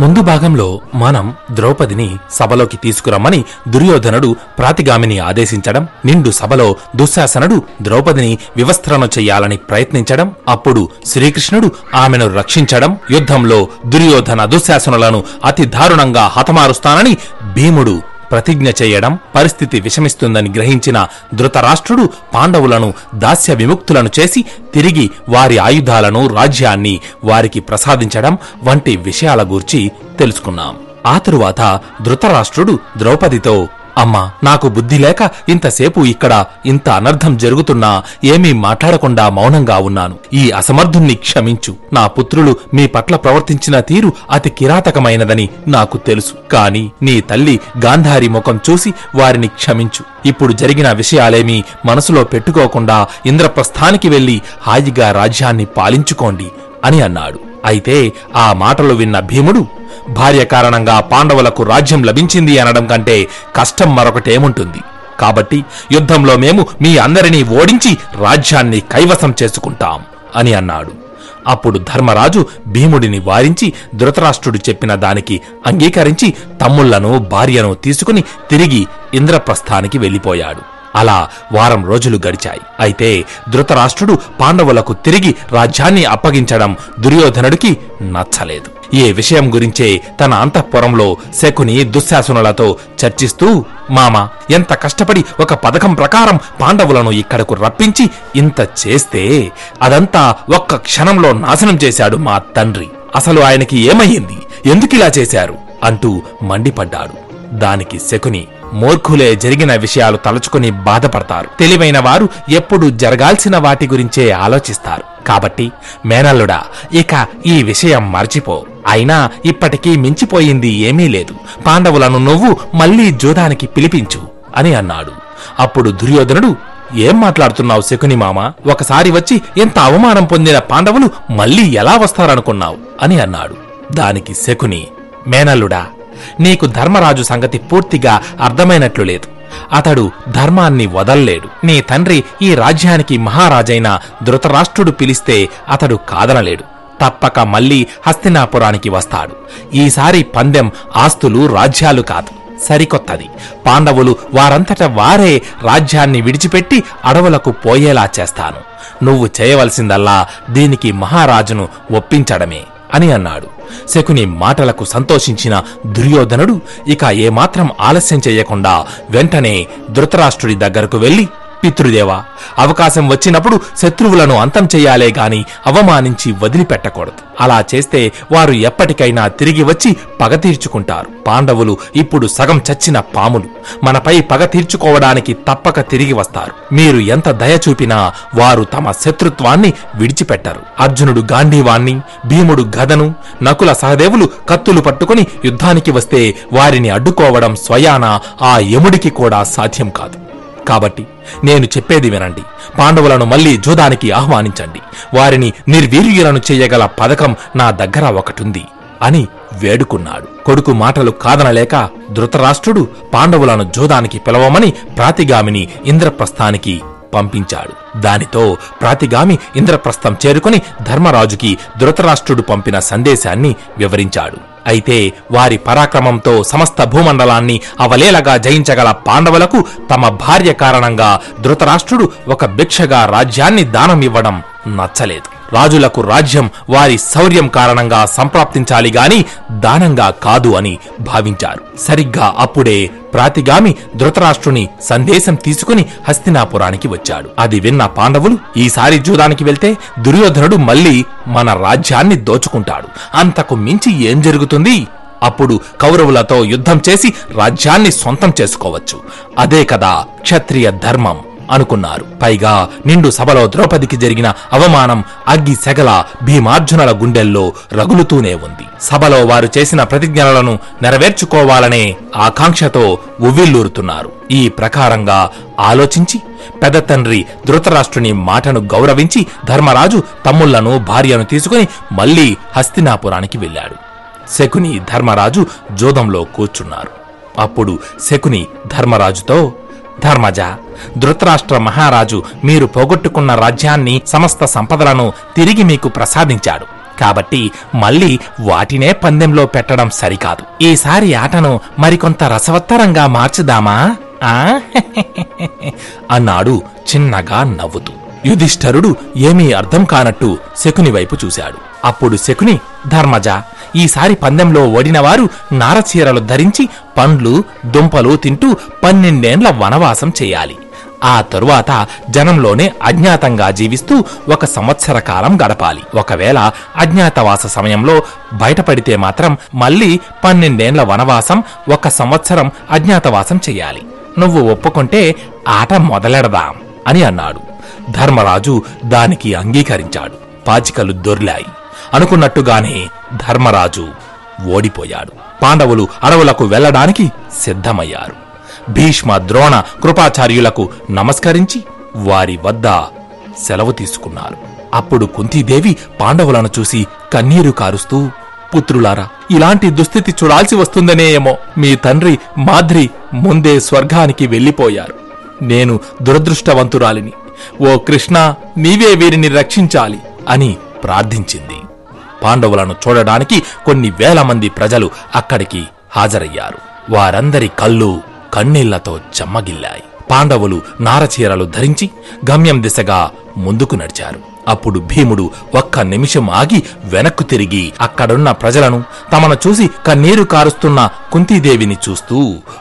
ముందు భాగంలో మనం ద్రౌపదిని సభలోకి తీసుకురమ్మని దుర్యోధనుడు ప్రాతిగామిని ఆదేశించడం నిండు సభలో దుశ్శాసనుడు ద్రౌపదిని వివస్త్రణ చెయ్యాలని ప్రయత్నించడం అప్పుడు శ్రీకృష్ణుడు ఆమెను రక్షించడం యుద్ధంలో దుర్యోధన దుశ్శాసనులను అతి దారుణంగా హతమారుస్తానని భీముడు ప్రతిజ్ఞ చేయడం పరిస్థితి విషమిస్తుందని గ్రహించిన ధృతరాష్ట్రుడు పాండవులను దాస్య విముక్తులను చేసి తిరిగి వారి ఆయుధాలను రాజ్యాన్ని వారికి ప్రసాదించడం వంటి విషయాల గూర్చి తెలుసుకున్నాం. ఆ తరువాత ధృతరాష్ట్రుడు ద్రౌపదితో అమ్మా నాకు బుద్ధి లేక ఇంతసేపు ఇక్కడ ఇంత అనర్థం జరుగుతున్నా ఏమీ మాట్లాడకుండా మౌనంగా ఉన్నాను. ఈ అసమర్థుణ్ణి క్షమించు. నా పుత్రులు మీ పట్ల ప్రవర్తించిన తీరు అతి కిరాతకమైనదని నాకు తెలుసు. కాని నీ తల్లి గాంధారి ముఖం చూసి వారిని క్షమించు. ఇప్పుడు జరిగిన విషయాలేమీ మనసులో పెట్టుకోకుండా ఇంద్రప్రస్థానికి వెళ్ళి హాయిగా రాజ్యాన్ని పాలించుకోండి అని అన్నాడు. అయితే ఆ మాటలు విన్న భీముడు భార్య కారణంగా పాండవులకు రాజ్యం లభించింది అనడం కంటే కష్టం మరొకటేముంటుంది? కాబట్టి యుద్ధంలో మేము మీ అందరినీ ఓడించి రాజ్యాన్ని కైవసం చేసుకుంటాం అని అన్నాడు. అప్పుడు ధర్మరాజు భీముడిని వారించి ధృతరాష్ట్రుడు చెప్పిన దానికి అంగీకరించి తమ్ముళ్ళను భార్యను తీసుకుని తిరిగి ఇంద్రప్రస్థానికి వెళ్ళిపోయాడు. అలా వారం రోజులు గడిచాయి. అయితే ధృతరాష్ట్రుడు పాండవులకు తిరిగి రాజ్యాన్ని అప్పగించడం దుర్యోధనుడికి నచ్చలేదు. ఈ విషయం గురించే తన అంతఃపురంలో శకుని దుశ్శాసనులతో చర్చిస్తూ మామ ఎంత కష్టపడి ఒక పథకం ప్రకారం పాండవులను ఇక్కడకు రప్పించి ఇంత చేస్తే అదంతా ఒక్క క్షణంలో నాశనం చేశాడు మా తండ్రి. అసలు ఆయనకి ఏమయ్యింది? ఎందుకిలా చేశారు? అంటూ మండిపడ్డాడు. దానికి శకుని మూర్ఖులే జరిగిన విషయాలు తలుచుకుని బాధపడతారు. తెలివైన వారు ఎప్పుడు జరగాల్సిన వాటి గురించే ఆలోచిస్తారు. కాబట్టి మేనల్లుడా ఇక ఈ విషయం మర్చిపో. అయినా ఇప్పటికీ మించిపోయింది ఏమీ లేదు. పాండవులను నువ్వు మళ్ళీ జూదానికి పిలిపించు అని అన్నాడు. అప్పుడు దుర్యోధనుడు ఏం మాట్లాడుతున్నావు శకుని మామ? ఒకసారి వచ్చి ఎంత అవమానం పొందిన పాండవులు మళ్ళీ ఎలా వస్తారనుకున్నావు? అని అన్నాడు. దానికి శకుని మేనల్లుడా నీకు ధర్మరాజు సంగతి పూర్తిగా అర్థమైనట్లు లేదు. అతడు ధర్మాన్ని వదల్లేడు. నీ తండ్రి ఈ రాజ్యానికి మహారాజైన ధృతరాష్ట్రుడు పిలిస్తే అతడు కాదనలేడు. తప్పక మళ్ళీ హస్తినాపురానికి వస్తాడు. ఈసారి పందెం ఆస్తులు రాజ్యాలు కాదు. సరికొత్తది. పాండవులు వారంతట వారే రాజ్యాన్ని విడిచిపెట్టి అడవులకు పోయేలా చేస్తాను. నువ్వు చేయవలసిందల్లా దీనికి మహారాజును ఒప్పించడమే. అని అన్నాడు. శకుని మాటలకు సంతోషించిన దుర్యోధనుడు ఇక ఏమాత్రం ఆలస్యం చేయకుండా వెంటనే ధృతరాష్ట్రుడి దగ్గరకు వెళ్ళి పితృదేవా అవకాశం వచ్చినప్పుడు శత్రువులను అంతం చెయ్యాలే గాని అవమానించి వదిలిపెట్టకూడదు. అలా చేస్తే వారు ఎప్పటికైనా తిరిగి వచ్చి పగ తీర్చుకుంటారు. పాండవులు ఇప్పుడు సగం చచ్చిన పాములు. మనపై పగ తీర్చుకోవడానికి తప్పక తిరిగి వస్తారు. మీరు ఎంత దయ చూపినా వారు తమ శత్రుత్వాన్ని విడిచిపెట్టరు. అర్జునుడు గాంధీవాన్ని భీముడు గదను నకుల సహదేవులు కత్తులు పట్టుకుని యుద్ధానికి వస్తే వారిని అడ్డుకోవడం స్వయాన ఆ యముడికి కూడా సాధ్యం కాదు. కాబట్టి నేను చెప్పేది వినండి. పాండవులను మళ్ళీ జూదానికి ఆహ్వానించండి. వారిని నిర్వీర్యులను చేయగల పథకం నా దగ్గర ఒకటుంది అని వేడుకున్నాడు. కొడుకు మాటలు కాదనలేక ధృతరాష్ట్రుడు పాండవులను జూదానికి పిలవమని ప్రాతిగామిని ఇంద్రప్రస్థానికి పంపించాడు. దానితో ప్రాతిగామి ఇంద్రప్రస్థం చేరుకుని ధర్మరాజుకి ధృతరాష్ట్రుడు పంపిన సందేశాన్ని వివరించాడు. అయితే వారి పరాక్రమంతో సమస్త భూమండలాన్ని అవలేలగా జయించగల పాండవులకు తమ భార్య కారణంగా ధృతరాష్ట్రుడు ఒక భిక్షగా రాజ్యాన్ని దానం ఇవ్వడం నచ్చలేదు. రాజులకు రాజ్యం వారి శౌర్యం కారణంగా సంప్రాప్తించాలి గాని దానంగా కాదు అని భావించారు. సరిగ్గా అప్పుడే ప్రాతిగామి ధృతరాష్ట్రుని సందేశం తీసుకుని హస్తినాపురానికి వచ్చాడు. అది విన్న పాండవులు ఈసారి జూదానికి వెళ్తే దుర్యోధనుడు మళ్ళీ మన రాజ్యాన్ని దోచుకుంటాడు. అంతకు మించి ఏం జరుగుతుంది? అప్పుడు కౌరవులతో యుద్ధం చేసి రాజ్యాన్ని సొంతం చేసుకోవచ్చు. అదే కదా క్షత్రియ ధర్మం. అనుకున్నారు. పైగా నిండు సభలో ద్రౌపదికి జరిగిన అవమానం అగ్గి సెగల భీమార్జునుల గుండెల్లో రగులుతూనే ఉంది. సభలో వారు చేసిన ప్రతిజ్ఞలను నెరవేర్చుకోవాలనే ఆకాంక్షతో ఉవ్విల్లూరుతున్నారు ఈ ప్రకారంగా ఆలోచించి పెద్ద తండ్రి ధృతరాష్ట్రుని మాటను గౌరవించి ధర్మరాజు తమ్ముళ్ళను భార్యను తీసుకుని మళ్ళీ హస్తినాపురానికి వెళ్ళాడు. శకుని ధర్మరాజు జోదంలో కూర్చున్నారు. అప్పుడు శకుని ధర్మరాజుతో ధర్మజ ధృతరాష్ట్ర మహారాజు మీరు పోగొట్టుకున్న రాజ్యాన్ని సమస్త సంపదలను తిరిగి మీకు ప్రసాదించాడు. కాబట్టి మళ్ళీ వాటినే పందెంలో పెట్టడం సరికాదు. ఈసారి ఆటను మరికొంత రసవత్తరంగా మార్చుదామా? ఆ? అన్నాడు చిన్నగా నవ్వుతూ. యుధిష్ఠరుడు ఏమీ అర్థం కానట్టు శకుని వైపు చూశాడు. అప్పుడు శకుని ధర్మజ ఈసారి పందెంలో ఓడినవారు నారచీరలు ధరించి పండ్లు దుంపలు తింటూ పన్నెండేండ్ల వనవాసం చేయాలి. ఆ తరువాత జనంలోనే అజ్ఞాతంగా జీవిస్తూ ఒక సంవత్సర కాలం గడపాలి. ఒకవేళ అజ్ఞాతవాస సమయంలో బయటపడితే మాత్రం మళ్ళీ పన్నెండేండ్ల వనవాసం ఒక సంవత్సరం అజ్ఞాతవాసం చెయ్యాలి నువ్వు ఒప్పుకుంటే ఆట మొదలెడదాం అని అన్నాడు. ధర్మరాజు దానికి అంగీకరించాడు. పాచికలు దొర్లాయి. అనుకున్నట్టుగానే ధర్మరాజు ఓడిపోయాడు. పాండవులు అడవులకు వెళ్ళడానికి సిద్ధమయ్యారు. భీష్మ ద్రోణ కృపాచార్యులకు నమస్కరించి వారి వద్ద సెలవు తీసుకున్నారు. అప్పుడు కుంతీదేవి పాండవులను చూసి కన్నీరు కారుస్తూ పుత్రులారా ఇలాంటి దుస్థితి చూడాల్సి వస్తుందనే ఏమో. మీ తండ్రి మాద్రి ముందే స్వర్గానికి వెళ్ళిపోయారు. నేను దురదృష్టవంతురాలిని. ఓ కృష్ణ నీవే వీరిని రక్షించాలి అని ప్రార్థించింది. పాండవులను చూడడానికి కొన్ని వేల మంది ప్రజలు అక్కడికి హాజరయ్యారు. వారందరి కళ్ళు కన్నీళ్ళతో చెమ్మగిల్లాయి. పాండవులు నారచీరలు ధరించి గమ్యం దిశగా ముందుకు నడిచారు. అప్పుడు భీముడు ఒక్క నిమిషం ఆగి వెనక్కు తిరిగి అక్కడున్న ప్రజలను తమను చూసి కన్నీరు కారుస్తున్న కుంతీదేవిని చూస్తూ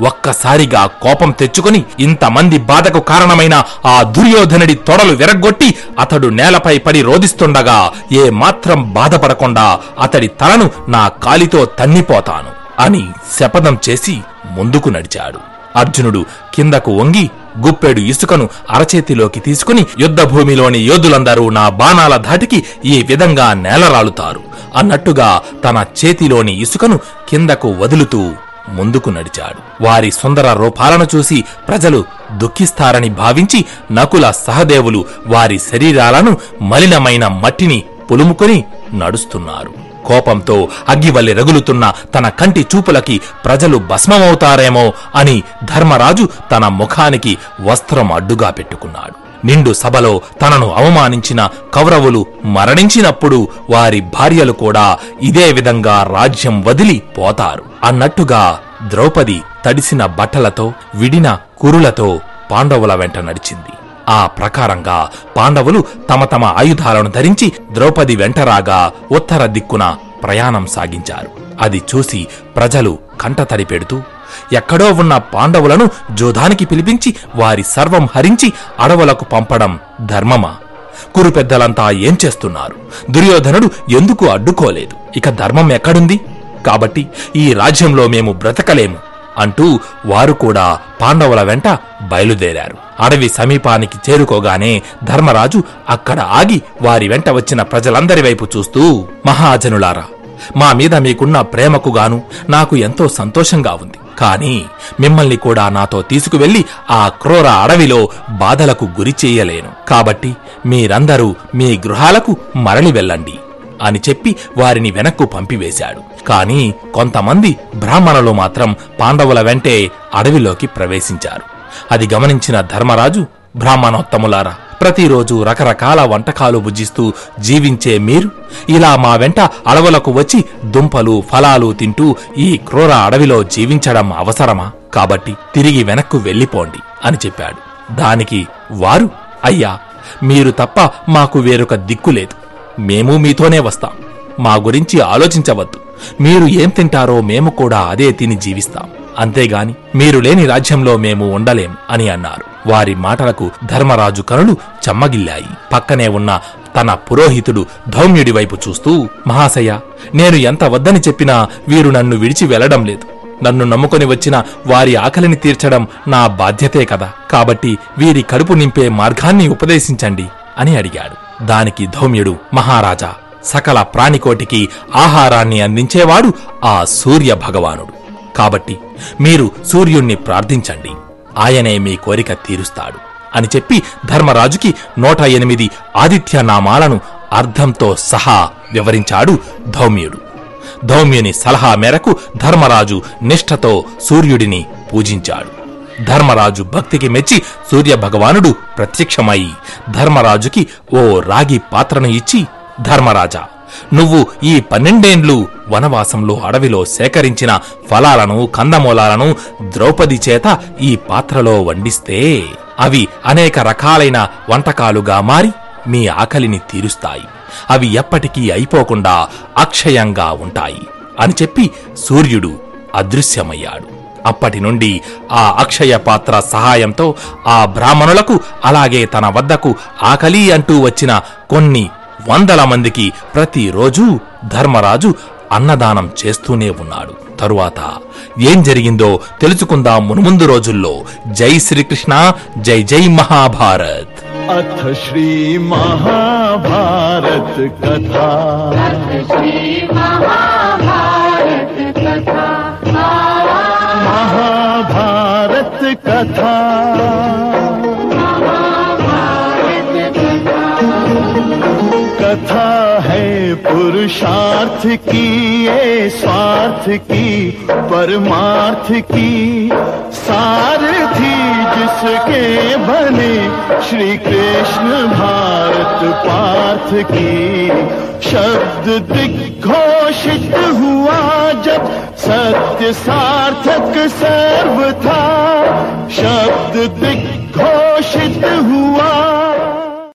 ఒక్కసారిగా కోపం తెచ్చుకుని ఇంతమంది బాధకు కారణమైన ఆ దుర్యోధనుడి తొడలు విరగ్గొట్టి అతడు నేలపై పడి రోదిస్తుండగా ఏ మాత్రం బాధపడకుండా అతడి తలను నా కాలితో తన్నిపోతాను అని శపథం చేసి ముందుకు నడిచాడు. అర్జునుడు కిందకు వంగి గుప్పెడు ఇసుకను అరచేతిలోకి తీసుకుని యుద్ధభూమిలోని యోధులందరూ నా బాణాల ధాటికి ఈ విధంగా నేలరాలుతారు. అన్నట్టుగా తన చేతిలోని ఇసుకను కిందకు వదులుతూ ముందుకు నడిచాడు. వారి సుందర రూపాలను చూసి ప్రజలు దుఃఖిస్తారని భావించి నకుల సహదేవులు వారి శరీరాలను మలినమైన మట్టిని పులుముకొని నడుస్తున్నారు. కోపంతో అగ్గివల్లి రగులుతున్న తన కంటి చూపులకి ప్రజలు భస్మమవుతారేమో అని ధర్మరాజు తన ముఖానికి వస్త్రం అడ్డుగా పెట్టుకున్నాడు. నిండు సభలో తనను అవమానించిన కౌరవులు మరణించినప్పుడు వారి భార్యలు కూడా ఇదే విధంగా రాజ్యం వదిలి పోతారు. అన్నట్టుగా ద్రౌపది తడిసిన బట్టలతో విడిన కురులతో పాండవుల వెంట నడిచింది. ఆ ప్రకారంగా పాండవులు తమ తమ ఆయుధాలను ధరించి ద్రౌపది వెంటరాగా ఉత్తర దిక్కున ప్రయాణం సాగించారు. అది చూసి ప్రజలు కంటతడి పెడుతూ ఎక్కడో ఉన్న పాండవులను జోధానికి పిలిపించి వారి సర్వం హరించి అడవులకు పంపడం ధర్మమా? కురు పెద్దలంతా ఏం చేస్తున్నారు? దుర్యోధనుడు ఎందుకు అడ్డుకోలేదు? ఇక ధర్మం ఎక్కడుంది? కాబట్టి ఈ రాజ్యంలో మేము బ్రతకలేము. అంటూ వారు కూడా పాండవుల వెంట బయలుదేరారు. అడవి సమీపానికి చేరుకోగానే ధర్మరాజు అక్కడ ఆగి వారి వెంట వచ్చిన ప్రజలందరి వైపు చూస్తూ మహాజనులారా మా మీద మీకున్న ప్రేమకు గాను నాకు ఎంతో సంతోషంగా ఉంది. కానీ మిమ్మల్ని కూడా నాతో తీసుకువెళ్ళి ఆ క్రూర అడవిలో బాధలకు గురి చేయలేను. కాబట్టి మీరందరూ మీ గృహాలకు మరలి వెళ్ళండి. అని చెప్పి వారిని వెనక్కు పంపివేశాడు. కాని కొంతమంది బ్రాహ్మణులు మాత్రం పాండవుల వెంటే అడవిలోకి ప్రవేశించారు. అది గమనించిన ధర్మరాజు బ్రాహ్మణోత్తములారా ప్రతిరోజు రకరకాల వంటకాలు భుజిస్తూ జీవించే మీరు? ఇలా మా వెంట అడవులకు వచ్చి దుంపలు ఫలాలు తింటూ ఈ క్రూర అడవిలో జీవించడం అవసరమా? కాబట్టి తిరిగి వెనక్కు వెళ్ళిపోండి అని చెప్పాడు. దానికి వారు అయ్యా మీరు తప్ప మాకు వేరొక దిక్కు లేదు. మేము మీతోనే వస్తాం. మా గురించి ఆలోచించవద్దు. మీరు ఏం తింటారో మేము కూడా అదే తిని జీవిస్తాం. అంతేగాని మీరు లేని రాజ్యంలో మేము ఉండలేం అని అన్నారు. వారి మాటలకు ధర్మరాజు కనులు చెమ్మగిల్లాయి. పక్కనే ఉన్న తన పురోహితుడు ధౌమ్యుడి వైపు చూస్తూ మహాశయ నేను ఎంత వద్దని చెప్పినా వీరు నన్ను విడిచి వెళ్ళడం లేదు. నన్ను నమ్ముకొని వచ్చిన వారి ఆకలిని తీర్చడం నా బాధ్యతే కదా. కాబట్టి వీరి కడుపు నింపే మార్గాన్ని ఉపదేశించండి అని అడిగాడు. దానికి ధౌమ్యుడు మహారాజా. సకల ప్రాణికోటికి ఆహారాన్ని అందించేవాడు ఆ సూర్య భగవానుడు. కాబట్టి మీరు సూర్యుణ్ణి ప్రార్థించండి. ఆయనే మీ కోరిక తీరుస్తాడు అని చెప్పి ధర్మరాజుకి నూట ఎనిమిది ఆదిత్య నామాలను అర్థంతో సహా వివరించాడు ధౌమ్యుడు. ధౌమ్యుని సలహా మేరకు ధర్మరాజు నిష్ఠతో సూర్యుడిని పూజించాడు. ధర్మరాజు భక్తికి మెచ్చి సూర్య భగవానుడు ప్రత్యక్షమై. ధర్మరాజుకి ఓ రాగి పాత్రను ఇచ్చి ధర్మరాజా నువ్వు ఈ పన్నెండేండ్లు వనవాసంలో అడవిలో సేకరించిన ఫలాలను కందమూలాలను ద్రౌపది చేత ఈ పాత్రలో వండిస్తే అవి అనేక రకాలైన వంటకాలుగా మారి మీ ఆకలిని తీరుస్తాయి. అవి ఎప్పటికీ అయిపోకుండా అక్షయంగా ఉంటాయి అని చెప్పి సూర్యుడు అదృశ్యమయ్యాడు. అప్పటి నుండి ఆ అక్షయ పాత్ర సహాయంతో ఆ బ్రాహ్మణులకు అలాగే తన వద్దకు ఆకలి అంటూ వచ్చిన కొన్ని వందల మందికి ప్రతిరోజు ధర్మరాజు అన్నదానం చేస్తూనే ఉన్నాడు. తరువాత ఏం జరిగిందో తెలుసుకుందాం మునుముందు రోజుల్లో. జై శ్రీకృష్ణ జై జై మహాభారత్. అథ శ్రీ మహాభారత్ కథ. శ్రీ మహాభారత్ కథ. कथा। कथा है पुरुषार्थ की ये स्वार्थ की परमार्थ की। सारथी जिसके बने श्री कृष्ण भारत पार्थ की शब्द दिग्घोषित हुआ जब सत्य सार्थक सर्व था। शब्द दिग्घोषित हुआ